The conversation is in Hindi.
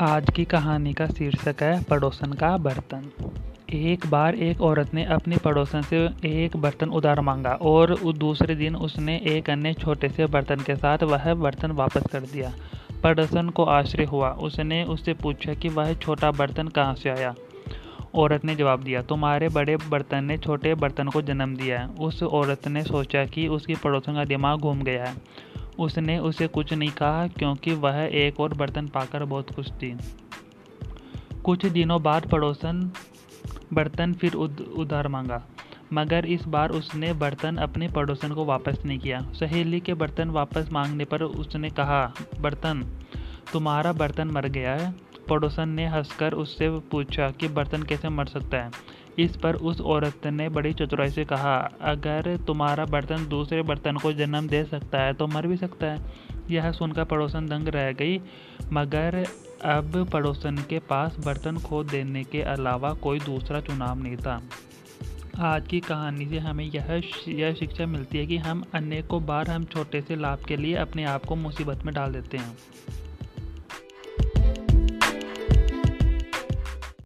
आज की कहानी का शीर्षक है पड़ोसन का बर्तन। एक बार एक औरत ने अपनी पड़ोसन से एक बर्तन उधार मांगा और दूसरे दिन उसने एक अन्य छोटे से बर्तन के साथ वह बर्तन वापस कर दिया। पड़ोसन को आश्चर्य हुआ। उसने उससे पूछा कि वह छोटा बर्तन कहाँ से आया? औरत ने जवाब दिया, तुम्हारे बड़े बर्तन ने छोटे बर्तन को जन्म दिया है। उस औरत ने सोचा कि उसकी पड़ोसन का दिमाग घूम गया है। उसने उसे कुछ नहीं कहा क्योंकि वह एक और बर्तन पाकर बहुत खुश थी। कुछ दिनों बाद पड़ोसन बर्तन फिर उधार मांगा, मगर इस बार उसने बर्तन अपने पड़ोसन को वापस नहीं किया। सहेली के बर्तन वापस मांगने पर उसने कहा, बर्तन, तुम्हारा बर्तन मर गया है। पड़ोसन ने हंसकर उससे पूछा कि बर्तन कैसे मर सकता है। इस पर उस औरत ने बड़ी चतुराई से कहा, अगर तुम्हारा बर्तन दूसरे बर्तन को जन्म दे सकता है तो मर भी सकता है। यह सुनकर पड़ोसन दंग रह गई। मगर अब पड़ोसन के पास बर्तन खो देने के अलावा कोई दूसरा चुनाव नहीं था। आज की कहानी से हमें यह यह शिक्षा मिलती है कि हम अनेकों बार हम छोटे से लाभ के लिए अपने आप को मुसीबत में डाल देते हैं।